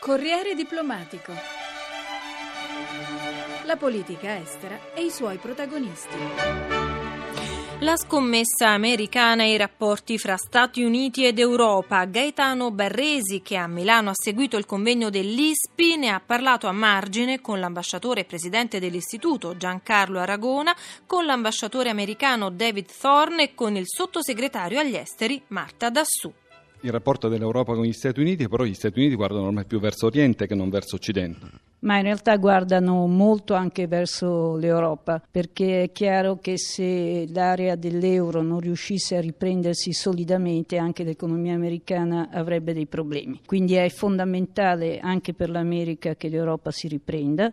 Corriere diplomatico. La politica estera e i suoi protagonisti. La scommessa americana e i rapporti fra Stati Uniti ed Europa. Gaetano Barresi, che a Milano ha seguito il convegno dell'ISPI, ne ha parlato a margine con l'ambasciatore e presidente dell'istituto Giancarlo Aragona, con l'ambasciatore americano David Thorne e con il sottosegretario agli esteri Marta Dassù il rapporto dell'Europa con gli Stati Uniti, però gli Stati Uniti guardano ormai più verso Oriente che non verso Occidente. Ma in realtà guardano molto anche verso l'Europa, perché è chiaro che se l'area dell'euro non riuscisse a riprendersi solidamente, anche l'economia americana avrebbe dei problemi. Quindi è fondamentale anche per l'America che l'Europa si riprenda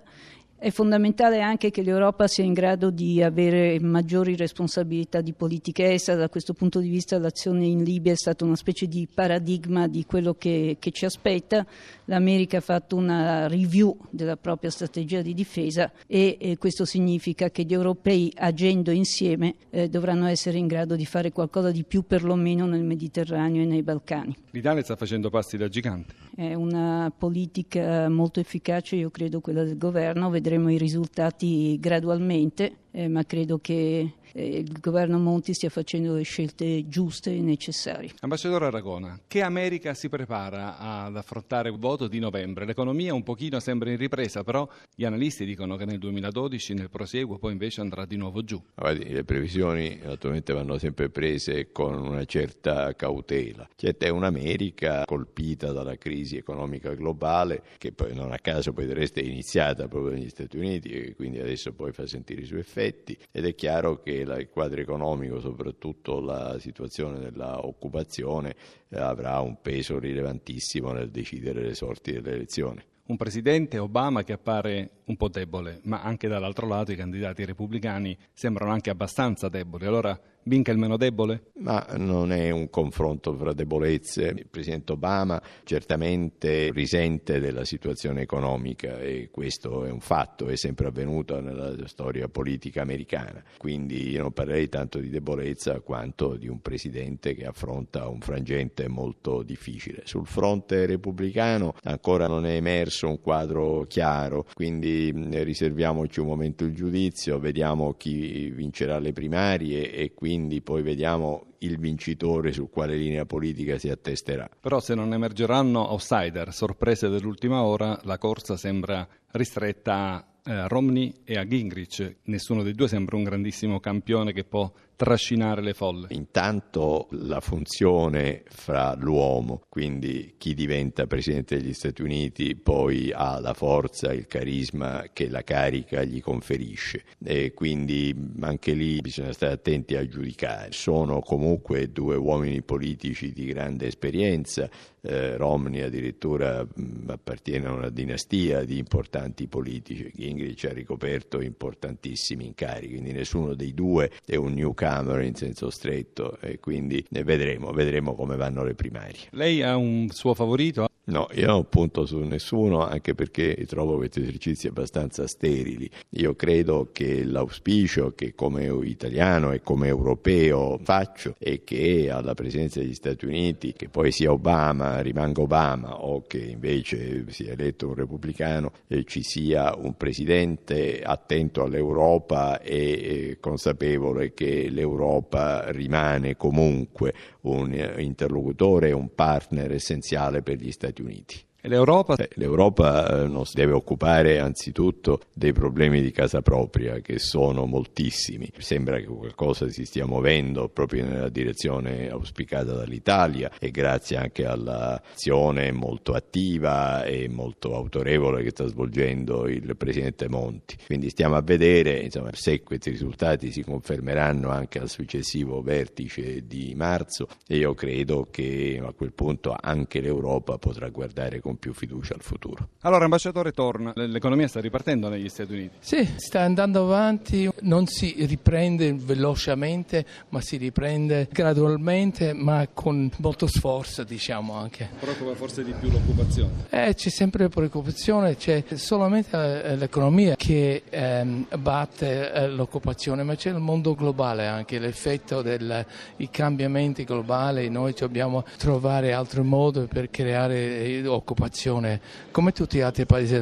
è fondamentale anche che l'Europa sia in grado di avere maggiori responsabilità di politica estera. Da questo punto di vista l'azione in Libia è stata una specie di paradigma di quello che, che ci aspetta. L'America ha fatto una review della propria strategia di difesa e, e questo significa che gli europei agendo insieme eh, dovranno essere in grado di fare qualcosa di più perlomeno nel Mediterraneo e nei Balcani. L'Italia sta facendo passi da gigante. È una politica molto efficace, io credo, quella del governo. Vedremo i risultati gradualmente, eh, ma credo che eh, il governo Monti stia facendo le scelte giuste e necessarie. Ambasciatore Aragona, che America si prepara ad affrontare il voto di novembre? L'economia un pochino sembra in ripresa, però gli analisti dicono che nel 2012, nel prosieguo, poi invece andrà di nuovo giù. Le previsioni naturalmente vanno sempre prese con una certa cautela. Certo è un'America colpita dalla crisi economica globale, che poi non a caso poi del resto è iniziata proprio negli Stati Uniti e quindi adesso poi fa sentire i suoi effetti ed è chiaro che il quadro economico, soprattutto la situazione dell'occupazione, eh, avrà un peso rilevantissimo nel decidere le sorti delle elezioni un presidente Obama che appare un po' debole, ma anche dall'altro lato i candidati repubblicani sembrano anche abbastanza deboli. Allora vinca il meno debole? Ma non è un confronto fra debolezze. Il presidente Obama certamente risente della situazione economica e questo è un fatto, è sempre avvenuto nella storia politica americana. Quindi io non parlerei tanto di debolezza quanto di un presidente che affronta un frangente molto difficile. Sul fronte repubblicano ancora non è emerso un quadro chiaro, quindi riserviamoci un momento il giudizio, vediamo chi vincerà le primarie e quindi quindi poi vediamo il vincitore su quale linea politica si attesterà. Però se non emergeranno outsider, sorprese dell'ultima ora, la corsa sembra ristretta a eh, Romney e a Gingrich. Nessuno dei due sembra un grandissimo campione che può trascinare le folle. Intanto la funzione fra l'uomo, quindi chi diventa Presidente degli Stati Uniti, poi ha la forza, il carisma che la carica gli conferisce. E quindi anche lì bisogna stare attenti a giudicare. Sono comunque due uomini politici di grande esperienza, eh, Romney addirittura mh, appartiene a una dinastia di importanti politici, Gingrich ha ricoperto importantissimi incarichi, quindi nessuno dei due è un newcomer Camera in senso stretto e quindi vedremo, vedremo come vanno le primarie. Lei ha un suo favorito? No, io non punto su nessuno anche perché trovo questi esercizi abbastanza sterili. Io credo che l'auspicio che come italiano e come europeo faccio è che alla presenza degli Stati Uniti, che poi sia Obama, rimanga Obama o che invece sia eletto un repubblicano, eh, ci sia un presidente attento all'Europa e eh, consapevole che l'Europa rimane comunque un interlocutore e un partner essenziale per gli Stati Uniti. E l'Europa? Beh, L'Europa eh, non si deve occupare anzitutto dei problemi di casa propria, che sono moltissimi. Sembra che qualcosa si stia muovendo proprio nella direzione auspicata dall'Italia e grazie anche all'azione molto attiva e molto autorevole che sta svolgendo il Presidente Monti. Quindi stiamo a vedere insomma, se questi risultati si confermeranno anche al successivo vertice di marzo e io credo che a quel punto anche l'Europa potrà guardare con con più fiducia al futuro. Allora, ambasciatore Torn, l'economia sta ripartendo negli Stati Uniti? Sì, sta andando avanti, non si riprende velocemente, ma si riprende gradualmente, ma con molto sforzo, diciamo anche. Preoccupa forse di più l'occupazione? Eh, c'è sempre preoccupazione, c'è solamente eh, l'economia che ehm, batte eh, l'occupazione, ma c'è il mondo globale anche, l'effetto dei cambiamenti globali, noi dobbiamo trovare altri modi per creare occupazione occupazione come tutti gli altri paesi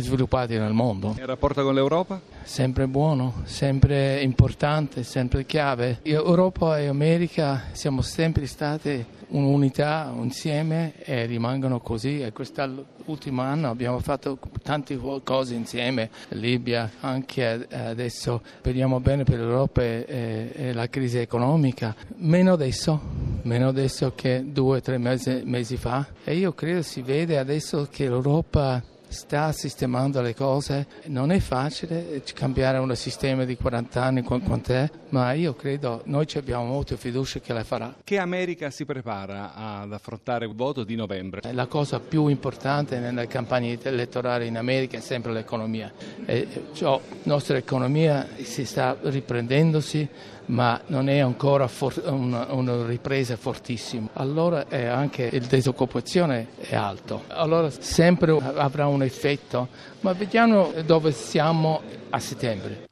sviluppati nel mondo. Il rapporto con l'Europa? Sempre buono, sempre importante, sempre chiave. Europa e America siamo sempre stati un'unità insieme e rimangono così. E quest'ultimo anno abbiamo fatto tante cose insieme, Libia anche adesso speriamo bene per l'Europa e la crisi economica, meno adesso, meno adesso che due o tre mesi, mesi fa. E io credo si vede adesso che l'Europa sta sistemando le cose. Non è facile cambiare un sistema di 40 anni quant'è, ma io credo noi abbiamo molta fiducia che la farà. Che America si prepara ad affrontare il voto di novembre? La cosa più importante nella campagna elettorale in America è sempre l'economia. E, cioè, la nostra economia si sta riprendendosi, ma non è ancora for- una, una, ripresa fortissima. Allora eh, anche il disoccupazione è alto. Allora sempre avrà un effetto, ma vediamo dove siamo a settembre.